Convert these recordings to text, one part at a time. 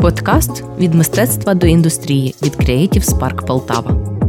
Подкаст від мистецтва до індустрії від Creative Spark Полтава.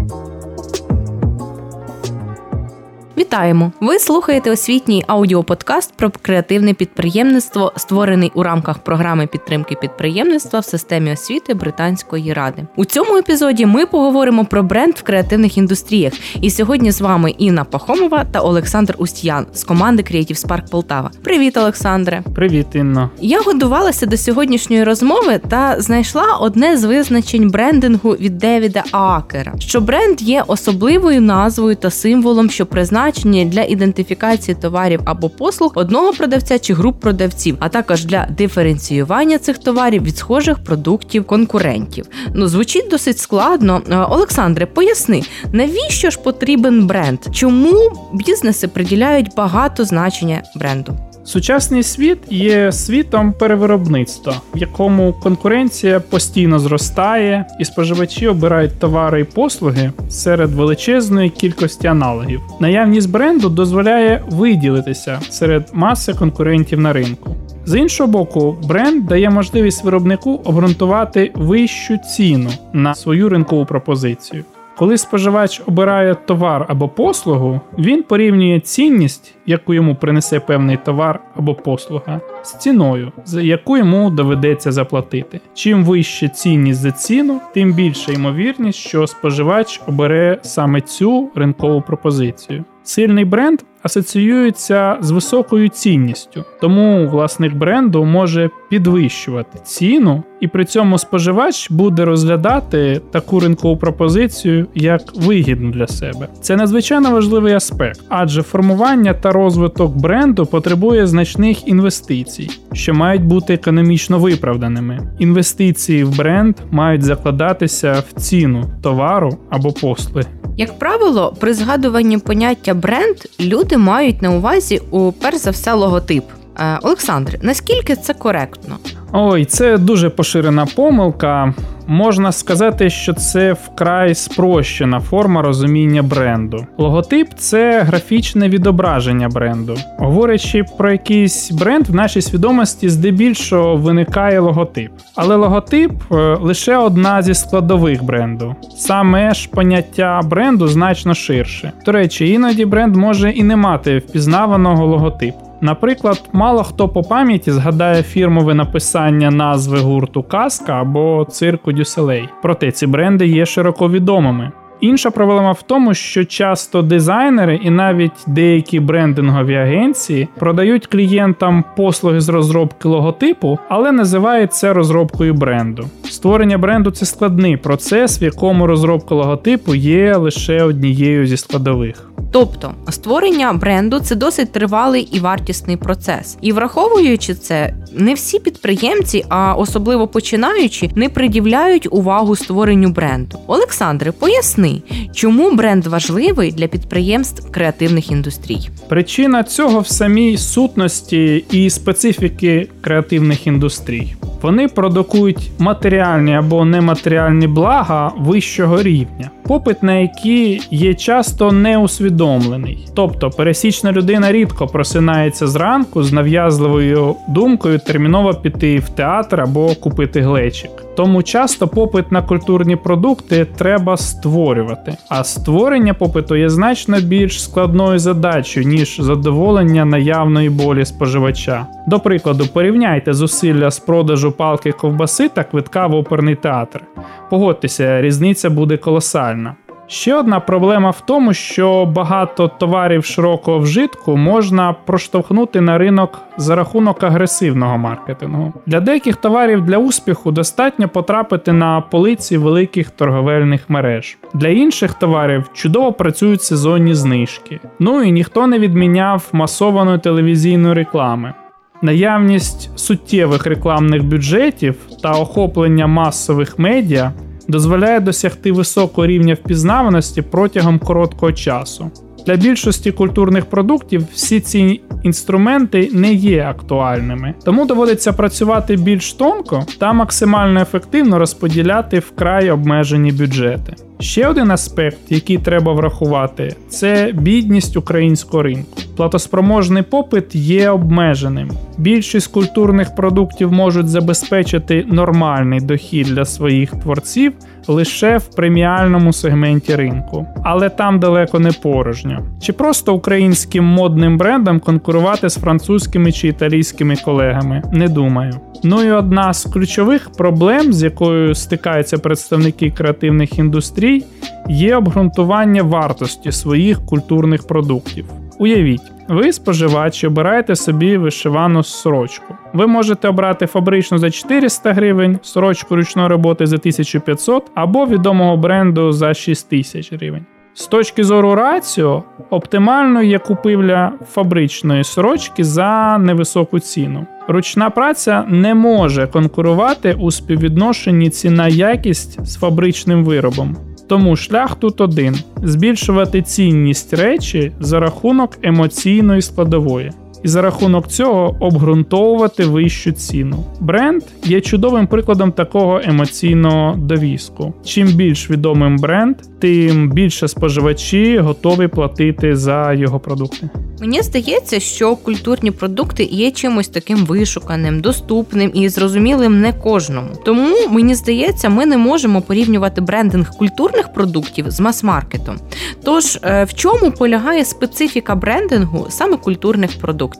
Вітаємо! Ви слухаєте освітній аудіоподкаст про креативне підприємництво, створений у рамках програми підтримки підприємництва в системі освіти Британської ради. У цьому епізоді ми поговоримо про бренд в креативних індустріях. І сьогодні з вами Інна Пахомова та Олександр Устян з команди Creative Spark Полтава. Привіт, Олександре! Привіт, Інно! Я готувалася до сьогоднішньої розмови та знайшла одне з визначень брендингу від Девіда Аакера, що бренд є особливою назвою та символом, що призначений призначені для ідентифікації товарів або послуг одного продавця чи груп продавців, а також для диференціювання цих товарів від схожих продуктів конкурентів. Ну звучить досить складно. Е, Олександре, поясни, навіщо ж потрібен бренд? Чому бізнеси приділяють багато значення бренду? Сучасний світ є світом перевиробництва, в якому конкуренція постійно зростає, і споживачі обирають товари і послуги серед величезної кількості аналогів. Наявність бренду дозволяє виділитися серед маси конкурентів на ринку. З іншого боку, бренд дає можливість виробнику обґрунтувати вищу ціну на свою ринкову пропозицію. Коли споживач обирає товар або послугу, він порівнює цінність, яку йому принесе певний товар або послуга, з ціною, за яку йому доведеться заплатити. Чим вища цінність за ціну, тим більша ймовірність, що споживач обере саме цю ринкову пропозицію. Сильний бренд асоціюється з високою цінністю, тому власник бренду може підвищувати ціну, і при цьому споживач буде розглядати таку ринкову пропозицію як вигідну для себе. Це надзвичайно важливий аспект, адже формування та розвиток бренду потребує значних інвестицій, що мають бути економічно виправданими. Інвестиції в бренд мають закладатися в ціну товару або послуги. Як правило, при згадуванні поняття бренд люди мають на увазі у перш за все логотип. Е, Олександр, наскільки це коректно? Ой, це дуже поширена помилка. Можна сказати, що це вкрай спрощена форма розуміння бренду. Логотип це графічне відображення бренду. Говорячи про якийсь бренд, в нашій свідомості здебільшого виникає логотип. Але логотип е, лише одна зі складових бренду. Саме ж поняття бренду значно ширше. До речі, іноді бренд може і не мати впізнаваного логотипу. Наприклад, мало хто по пам'яті згадає фірмове написання назви гурту Казка або цирку Дюселей. Проте ці бренди є широко відомими. Інша проблема в тому, що часто дизайнери і навіть деякі брендингові агенції продають клієнтам послуги з розробки логотипу, але називають це розробкою бренду. Створення бренду це складний процес, в якому розробка логотипу є лише однією зі складових. Тобто створення бренду це досить тривалий і вартісний процес. І враховуючи це, не всі підприємці, а особливо починаючі, не приділяють увагу створенню бренду. Олександре, поясни, чому бренд важливий для підприємств креативних індустрій. Причина цього в самій сутності і специфіки креативних індустрій. Вони продукують матеріальні або нематеріальні блага вищого рівня, попит на які є часто неусвідомлений. Тобто пересічна людина рідко просинається зранку з нав'язливою думкою терміново піти в театр або купити глечик. Тому часто попит на культурні продукти треба створювати, а створення попиту є значно більш складною задачею, ніж задоволення наявної болі споживача. До прикладу, порівняйте зусилля з продажу палки ковбаси та квитка в оперний театр. Погодьтеся, різниця буде колосальна. Ще одна проблема в тому, що багато товарів широкого вжитку можна проштовхнути на ринок за рахунок агресивного маркетингу. Для деяких товарів для успіху достатньо потрапити на полиці великих торговельних мереж. Для інших товарів чудово працюють сезонні знижки. Ну і ніхто не відміняв масованої телевізійної реклами. Наявність суттєвих рекламних бюджетів та охоплення масових медіа дозволяє досягти високого рівня впізнаваності протягом короткого часу. Для більшості культурних продуктів всі ці інструменти не є актуальними, тому доводиться працювати більш тонко та максимально ефективно розподіляти вкрай обмежені бюджети. Ще один аспект, який треба врахувати, це бідність українського ринку. Платоспроможний попит є обмеженим. Більшість культурних продуктів можуть забезпечити нормальний дохід для своїх творців лише в преміальному сегменті ринку, але там далеко не порожньо. Чи просто українським модним брендам конкурувати з французькими чи італійськими колегами? Не думаю. Ну і одна з ключових проблем, з якою стикаються представники креативних індустрій, є обґрунтування вартості своїх культурних продуктів. Уявіть, ви споживач обираєте собі вишивану сорочку. Ви можете обрати фабричну за 400 гривень, сорочку ручної роботи за 1500 або відомого бренду за 6000 гривень. З точки зору раціо, оптимально є купівля фабричної сорочки за невисоку ціну. Ручна праця не може конкурувати у співвідношенні ціна якість з фабричним виробом. Тому шлях тут один: збільшувати цінність речі за рахунок емоційної складової і за рахунок цього обґрунтовувати вищу ціну. Бренд є чудовим прикладом такого емоційного довіску. Чим більш відомим бренд, тим більше споживачі готові платити за його продукти. Мені здається, що культурні продукти є чимось таким вишуканим, доступним і зрозумілим не кожному. Тому мені здається, ми не можемо порівнювати брендинг культурних продуктів з мас-маркетом. Тож е, в чому полягає специфіка брендингу саме культурних продуктів?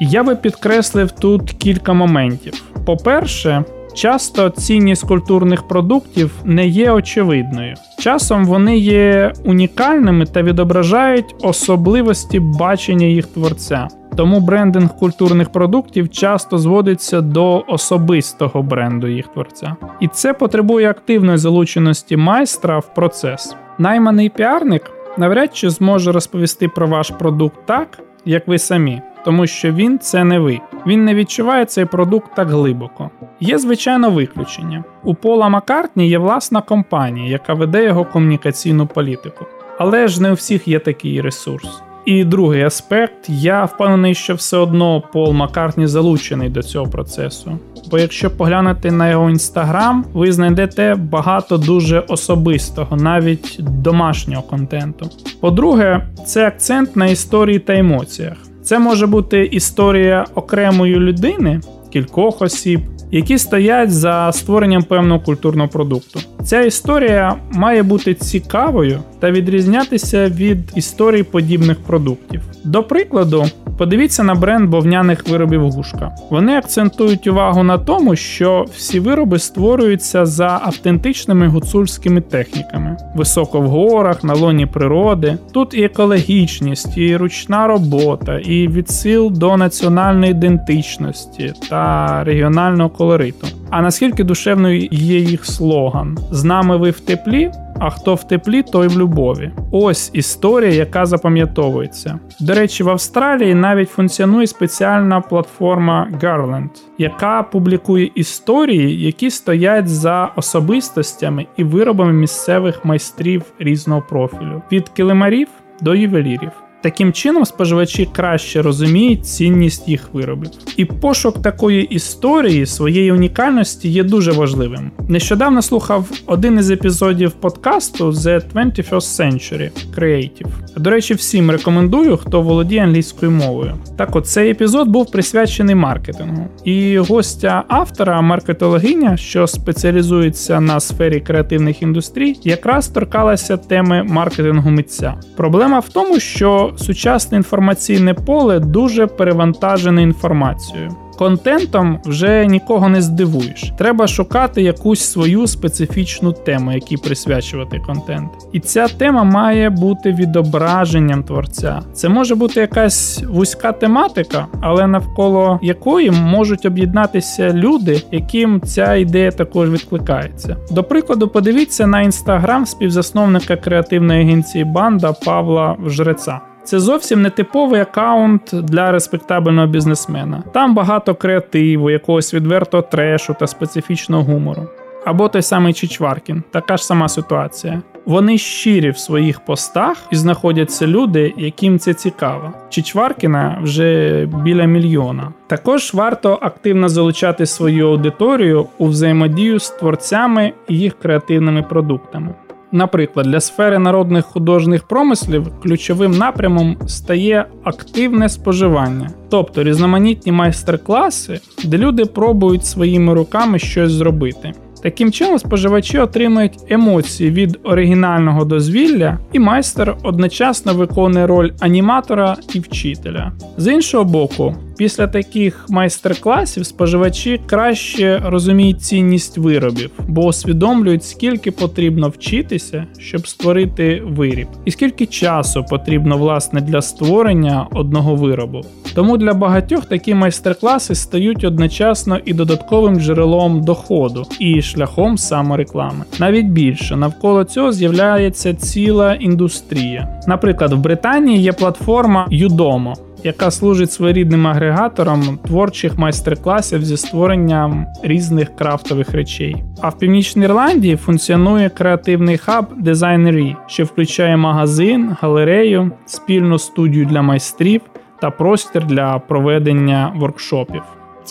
Я би підкреслив тут кілька моментів. По-перше, Часто цінність культурних продуктів не є очевидною. Часом вони є унікальними та відображають особливості бачення їх творця. Тому брендинг культурних продуктів часто зводиться до особистого бренду їх творця. І це потребує активної залученості майстра в процес. Найманий піарник навряд чи зможе розповісти про ваш продукт так, як ви самі тому що він це не ви. Він не відчуває цей продукт так глибоко. Є, звичайно, виключення. У Пола Маккартні є власна компанія, яка веде його комунікаційну політику. Але ж не у всіх є такий ресурс. І другий аспект, я впевнений, що все одно Пол Маккартні залучений до цього процесу. Бо якщо поглянути на його інстаграм, ви знайдете багато дуже особистого, навіть домашнього контенту. По-друге, це акцент на історії та емоціях. Це може бути історія окремої людини, кількох осіб, які стоять за створенням певного культурного продукту. Ця історія має бути цікавою та відрізнятися від історій подібних продуктів. До прикладу, подивіться на бренд бовняних виробів Гушка. Вони акцентують увагу на тому, що всі вироби створюються за автентичними гуцульськими техніками, високо в горах, на лоні природи. Тут і екологічність, і ручна робота, і відсил до національної ідентичності та регіонального колориту. А наскільки душевною є їх слоган: з нами ви в теплі? А хто в теплі, той в любові. Ось історія, яка запам'ятовується. До речі, в Австралії навіть функціонує спеціальна платформа Garland, яка публікує історії, які стоять за особистостями і виробами місцевих майстрів різного профілю від килимарів до ювелірів. Таким чином, споживачі краще розуміють цінність їх виробів. І пошук такої історії своєї унікальності є дуже важливим. Нещодавно слухав один із епізодів подкасту The 21st Century Creative. До речі, всім рекомендую, хто володіє англійською мовою. Так от цей епізод був присвячений маркетингу. І гостя автора, маркетологиня, що спеціалізується на сфері креативних індустрій, якраз торкалася теми маркетингу митця. Проблема в тому, що сучасне інформаційне поле дуже перевантажене інформацією. Контентом вже нікого не здивуєш. Треба шукати якусь свою специфічну тему, якій присвячувати контент. І ця тема має бути відображенням творця. Це може бути якась вузька тематика, але навколо якої можуть об'єднатися люди, яким ця ідея також відкликається. До прикладу, подивіться на інстаграм співзасновника креативної агенції Банда Павла Жреца. Це зовсім не типовий аккаунт для респектабельного бізнесмена. Там багато креативу, якогось відвертого трешу та специфічного гумору. Або той самий Чичваркін, така ж сама ситуація. Вони щирі в своїх постах і знаходяться люди, яким це цікаво. Чичваркіна вже біля мільйона. Також варто активно залучати свою аудиторію у взаємодію з творцями і їх креативними продуктами. Наприклад, для сфери народних художніх промислів ключовим напрямом стає активне споживання, тобто різноманітні майстер-класи, де люди пробують своїми руками щось зробити. Таким чином, споживачі отримують емоції від оригінального дозвілля, і майстер одночасно виконує роль аніматора і вчителя. З іншого боку, Після таких майстер-класів споживачі краще розуміють цінність виробів, бо усвідомлюють, скільки потрібно вчитися, щоб створити виріб, і скільки часу потрібно власне для створення одного виробу. Тому для багатьох такі майстер-класи стають одночасно і додатковим джерелом доходу, і шляхом самореклами. Навіть більше навколо цього з'являється ціла індустрія. Наприклад, в Британії є платформа Udoma, яка служить своєрідним агрегатором творчих майстер-класів зі створенням різних крафтових речей. А в Північній Ірландії функціонує креативний хаб Designері, що включає магазин, галерею, спільну студію для майстрів та простір для проведення воркшопів.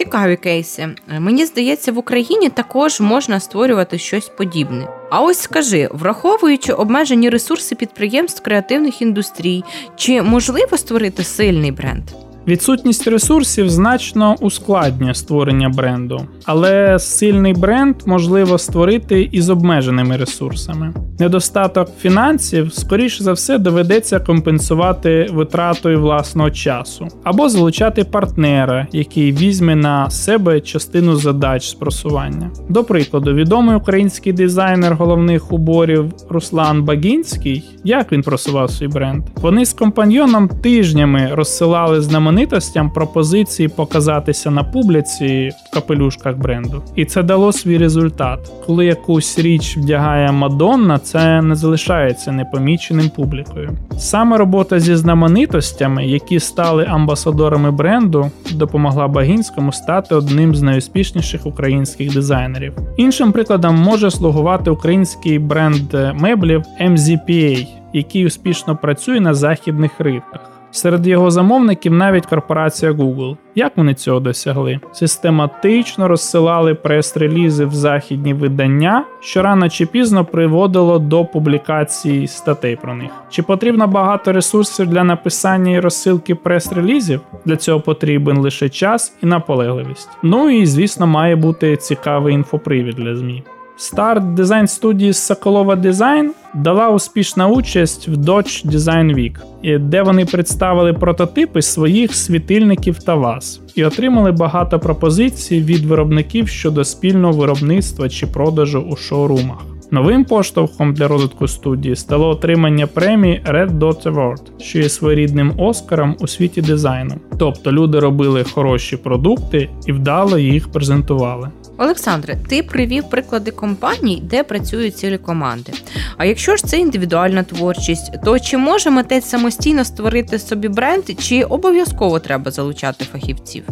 Цікаві кейси. Мені здається, в Україні також можна створювати щось подібне. А ось скажи, враховуючи обмежені ресурси підприємств креативних індустрій, чи можливо створити сильний бренд? Відсутність ресурсів значно ускладнює створення бренду, але сильний бренд можливо створити із обмеженими ресурсами. Недостаток фінансів, скоріше за все, доведеться компенсувати витратою власного часу, або залучати партнера, який візьме на себе частину задач з просування. До прикладу, відомий український дизайнер головних уборів Руслан Багінський, як він просував свій бренд. Вони з компаньйоном тижнями розсилали знаменитості знаменитостям пропозиції показатися на публіці в капелюшках бренду. І це дало свій результат. Коли якусь річ вдягає Мадонна, це не залишається непоміченим публікою. Саме робота зі знаменитостями, які стали амбасадорами бренду, допомогла Багінському стати одним з найуспішніших українських дизайнерів. Іншим прикладом може слугувати український бренд меблів MZPA, який успішно працює на західних ринках. Серед його замовників навіть корпорація Google. Як вони цього досягли? Систематично розсилали прес-релізи в західні видання, що рано чи пізно приводило до публікації статей про них. Чи потрібно багато ресурсів для написання і розсилки прес-релізів? Для цього потрібен лише час і наполегливість. Ну і звісно, має бути цікавий інфопривід для ЗМІ. Старт дизайн студії Соколова Дизайн дала успішна участь в Dodge Design Week, де вони представили прототипи своїх світильників та ваз і отримали багато пропозицій від виробників щодо спільного виробництва чи продажу у шоурумах. Новим поштовхом для розвитку студії стало отримання премії Red Dot Award, що є своєрідним оскаром у світі дизайну. Тобто люди робили хороші продукти і вдало їх презентували. Олександре, ти привів приклади компаній, де працюють цілі команди. А якщо ж це індивідуальна творчість, то чи може митець самостійно створити собі бренд, чи обов'язково треба залучати фахівців?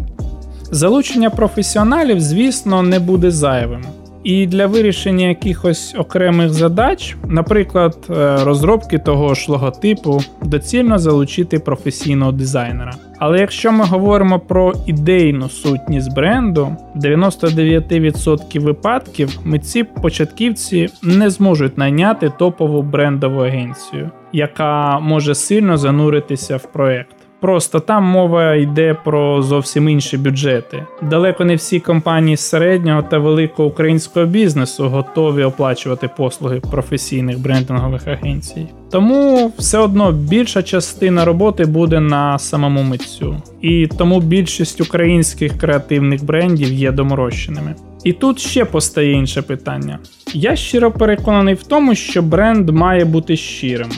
Залучення професіоналів, звісно, не буде зайвим. І для вирішення якихось окремих задач, наприклад, е, розробки того ж логотипу, доцільно залучити професійного дизайнера. Але якщо ми говоримо про ідейну сутність бренду, 99% випадків митці початківці не зможуть найняти топову брендову агенцію, яка може сильно зануритися в проект. Просто там мова йде про зовсім інші бюджети. Далеко не всі компанії середнього та великого українського бізнесу готові оплачувати послуги професійних брендингових агенцій. Тому все одно більша частина роботи буде на самому митцю, і тому більшість українських креативних брендів є доморощеними. І тут ще постає інше питання. Я щиро переконаний в тому, що бренд має бути щирим.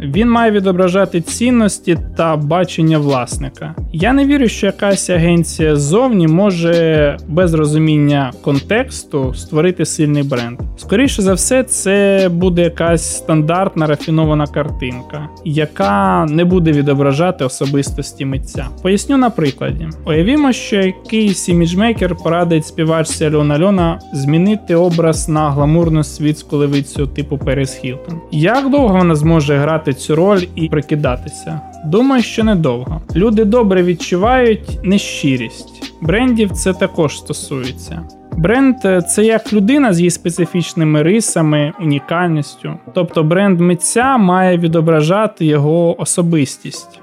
Він має відображати цінності та бачення власника. Я не вірю, що якась агенція ззовні може без розуміння контексту створити сильний бренд. Скоріше за все, це буде якась стандартна рафінована картинка, яка не буде відображати особистості митця. Поясню на прикладі: уявімо, що якийсь іміджмейкер порадить співачці Альона Альона змінити образ на гламурну світську левицю типу Перес Хілтон. Як довго вона зможе грати цю роль і прикидатися? Думаю, що недовго. Люди добре відчувають нещирість. Брендів це також стосується. Бренд це як людина з її специфічними рисами, унікальністю. Тобто бренд митця має відображати його особистість.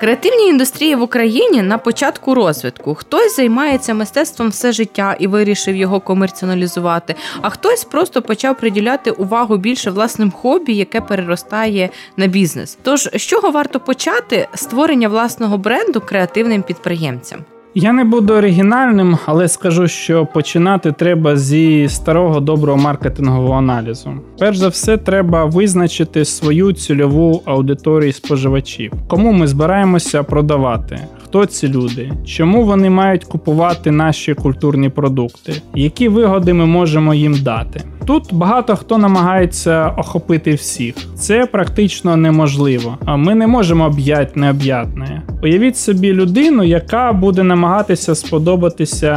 Креативні індустрії в Україні на початку розвитку. Хтось займається мистецтвом все життя і вирішив його комерціоналізувати, а хтось просто почав приділяти увагу більше власним хобі, яке переростає на бізнес. Тож з чого варто почати створення власного бренду креативним підприємцям? Я не буду оригінальним, але скажу, що починати треба зі старого доброго маркетингового аналізу. Перш за все, треба визначити свою цільову аудиторію споживачів, кому ми збираємося продавати. Хто ці люди? Чому вони мають купувати наші культурні продукти? Які вигоди ми можемо їм дати? Тут багато хто намагається охопити всіх. Це практично неможливо. А ми не можемо об'ять необ'ятне. Уявіть собі людину, яка буде намагатися сподобатися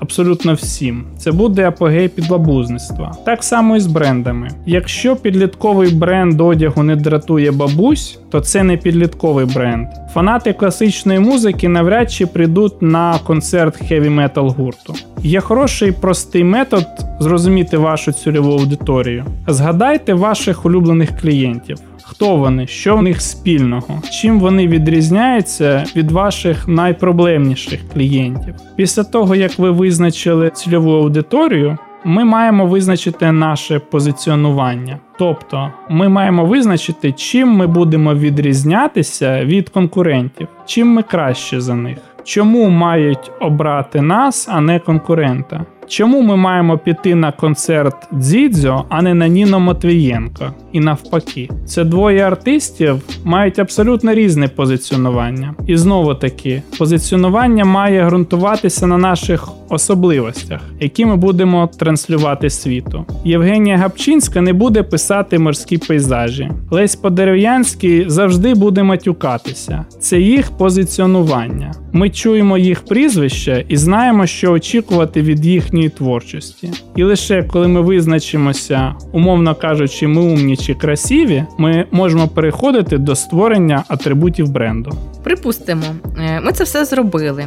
абсолютно всім. Це буде апогей підлабузництва. Так само і з брендами. Якщо підлітковий бренд одягу не дратує бабусь, то це не підлітковий бренд. Фанати класичної музики навряд чи прийдуть на концерт хеві метал гурту. Є хороший простий метод зрозуміти вашу цільову аудиторію. Згадайте ваших улюблених клієнтів. Хто вони, що в них спільного, чим вони відрізняються від ваших найпроблемніших клієнтів. Після того, як ви визначили цільову аудиторію, ми маємо визначити наше позиціонування. Тобто ми маємо визначити, чим ми будемо відрізнятися від конкурентів, чим ми краще за них. Чому мають обрати нас, а не конкурента? Чому ми маємо піти на концерт Дзідзьо, а не на Ніно Матвієнко? І навпаки, це двоє артистів мають абсолютно різне позиціонування. І знову таки, позиціонування має ґрунтуватися на наших особливостях, які ми будемо транслювати світу. Євгенія Гапчинська не буде писати морські пейзажі. Лесь Подерев'янський завжди буде матюкатися. Це їх позиціонування. Ми чуємо їх прізвище і знаємо, що очікувати від їхньої творчості. І лише коли ми визначимося, умовно кажучи, ми умні чи красиві, ми можемо переходити до створення атрибутів бренду. Припустимо, е, ми це все зробили.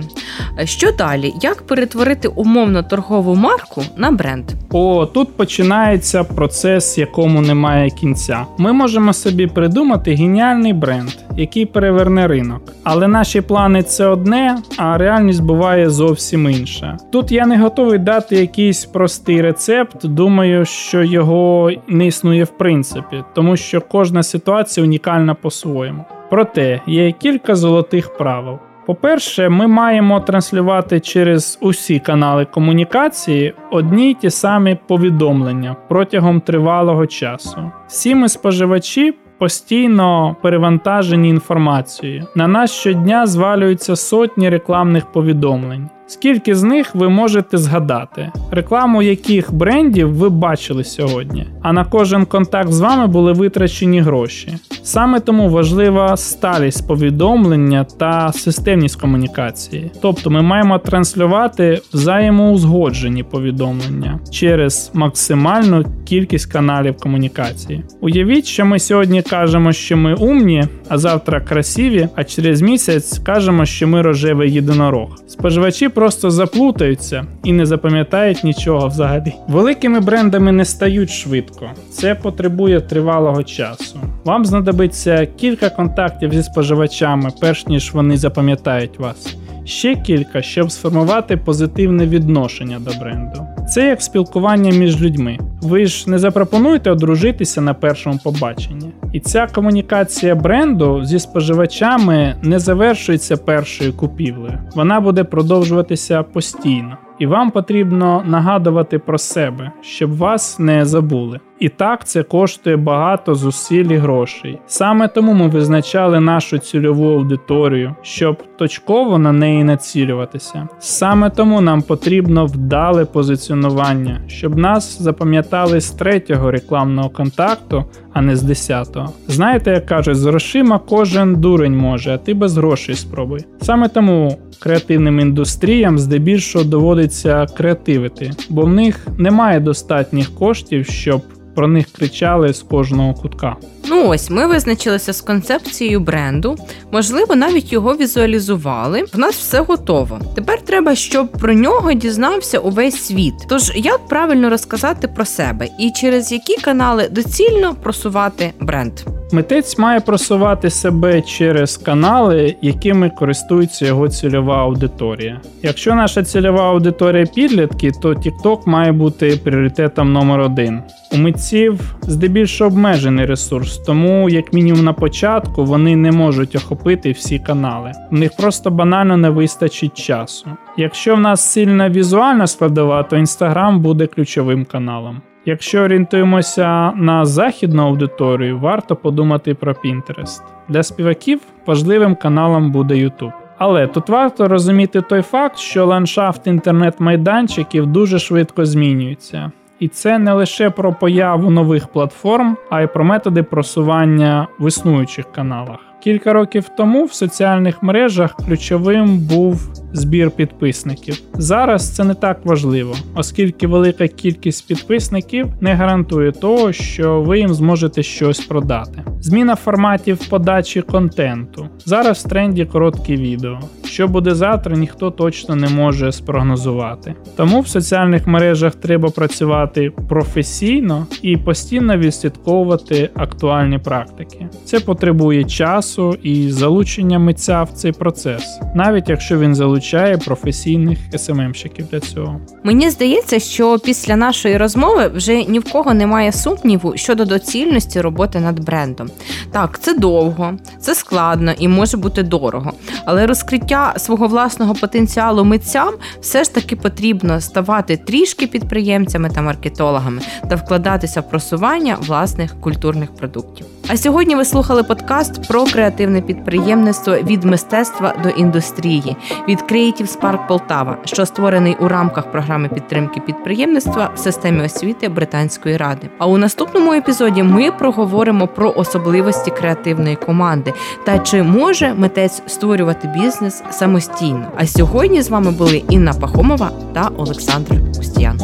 Що далі? Як перетворити умовно торгову марку на бренд? О, тут починається процес, якому немає кінця. Ми можемо собі придумати геніальний бренд, який переверне ринок. Але наші плани це одне, а реальність буває зовсім інша. Тут я не готовий дати якийсь простий рецепт. Думаю, що його не існує в принципі, тому що кожна ситуація унікальна по-своєму. Проте є кілька золотих правил. По-перше, ми маємо транслювати через усі канали комунікації одні й ті самі повідомлення протягом тривалого часу. Всі ми споживачі постійно перевантажені інформацією. На нас щодня звалюються сотні рекламних повідомлень. Скільки з них ви можете згадати, рекламу яких брендів ви бачили сьогодні, а на кожен контакт з вами були витрачені гроші. Саме тому важлива сталість повідомлення та системність комунікації. Тобто ми маємо транслювати взаємоузгоджені повідомлення через максимальну кількість каналів комунікації. Уявіть, що ми сьогодні кажемо, що ми умні, а завтра красиві, а через місяць кажемо, що ми рожевий єдинорог. Споживачі просто заплутаються і не запам'ятають нічого взагалі. Великими брендами не стають швидко, це потребує тривалого часу. Вам знадобиться кілька контактів зі споживачами, перш ніж вони запам'ятають вас. Ще кілька, щоб сформувати позитивне відношення до бренду. Це як спілкування між людьми. Ви ж не запропонуєте одружитися на першому побаченні. І ця комунікація бренду зі споживачами не завершується першою купівлею. Вона буде продовжуватися постійно. І вам потрібно нагадувати про себе, щоб вас не забули. І так це коштує багато зусиль і грошей. Саме тому ми визначали нашу цільову аудиторію, щоб точково на неї націлюватися. Саме тому нам потрібно вдале позиціонування, щоб нас запам'ятали з третього рекламного контакту, а не з десятого. Знаєте, як кажуть, з грошима кожен дурень може, а ти без грошей спробуй. Саме тому креативним індустріям здебільшого доводиться креативити, бо в них немає достатніх коштів, щоб про них кричали з кожного кутка. Ну ось ми визначилися з концепцією бренду, можливо, навіть його візуалізували. В нас все готово. Тепер треба, щоб про нього дізнався увесь світ. Тож як правильно розказати про себе і через які канали доцільно просувати бренд. Митець має просувати себе через канали, якими користується його цільова аудиторія. Якщо наша цільова аудиторія підлітки, то TikTok має бути пріоритетом номер один. У митців здебільшого обмежений ресурс, тому, як мінімум на початку, вони не можуть охопити всі канали. У них просто банально не вистачить часу. Якщо в нас сильна візуальна складова, то Instagram буде ключовим каналом. Якщо орієнтуємося на західну аудиторію, варто подумати про Pinterest. Для співаків важливим каналом буде YouTube. Але тут варто розуміти той факт, що ландшафт інтернет-майданчиків дуже швидко змінюється. І це не лише про появу нових платформ, а й про методи просування в існуючих каналах. Кілька років тому в соціальних мережах ключовим був збір підписників. Зараз це не так важливо, оскільки велика кількість підписників не гарантує того, що ви їм зможете щось продати. Зміна форматів подачі контенту. Зараз в тренді короткі відео. Що буде завтра, ніхто точно не може спрогнозувати. Тому в соціальних мережах треба працювати професійно і постійно відслідковувати актуальні практики. Це потребує часу і залучення митця в цей процес, навіть якщо він залучає професійних СММщиків для цього. Мені здається, що після нашої розмови вже ні в кого немає сумніву щодо доцільності роботи над брендом. Так, це довго, це складно і може бути дорого, але розкриття свого власного потенціалу митцям все ж таки потрібно ставати трішки підприємцями та маркетологами та вкладатися в просування власних культурних продуктів. А сьогодні ви слухали подкаст про креативне підприємництво від мистецтва до індустрії від Creative Spark Полтава, що створений у рамках програми підтримки підприємництва в системі освіти Британської ради. А у наступному епізоді ми проговоримо про особливості креативної команди та чи може митець створювати бізнес самостійно. А сьогодні з вами були Інна Пахомова та Олександр Устян.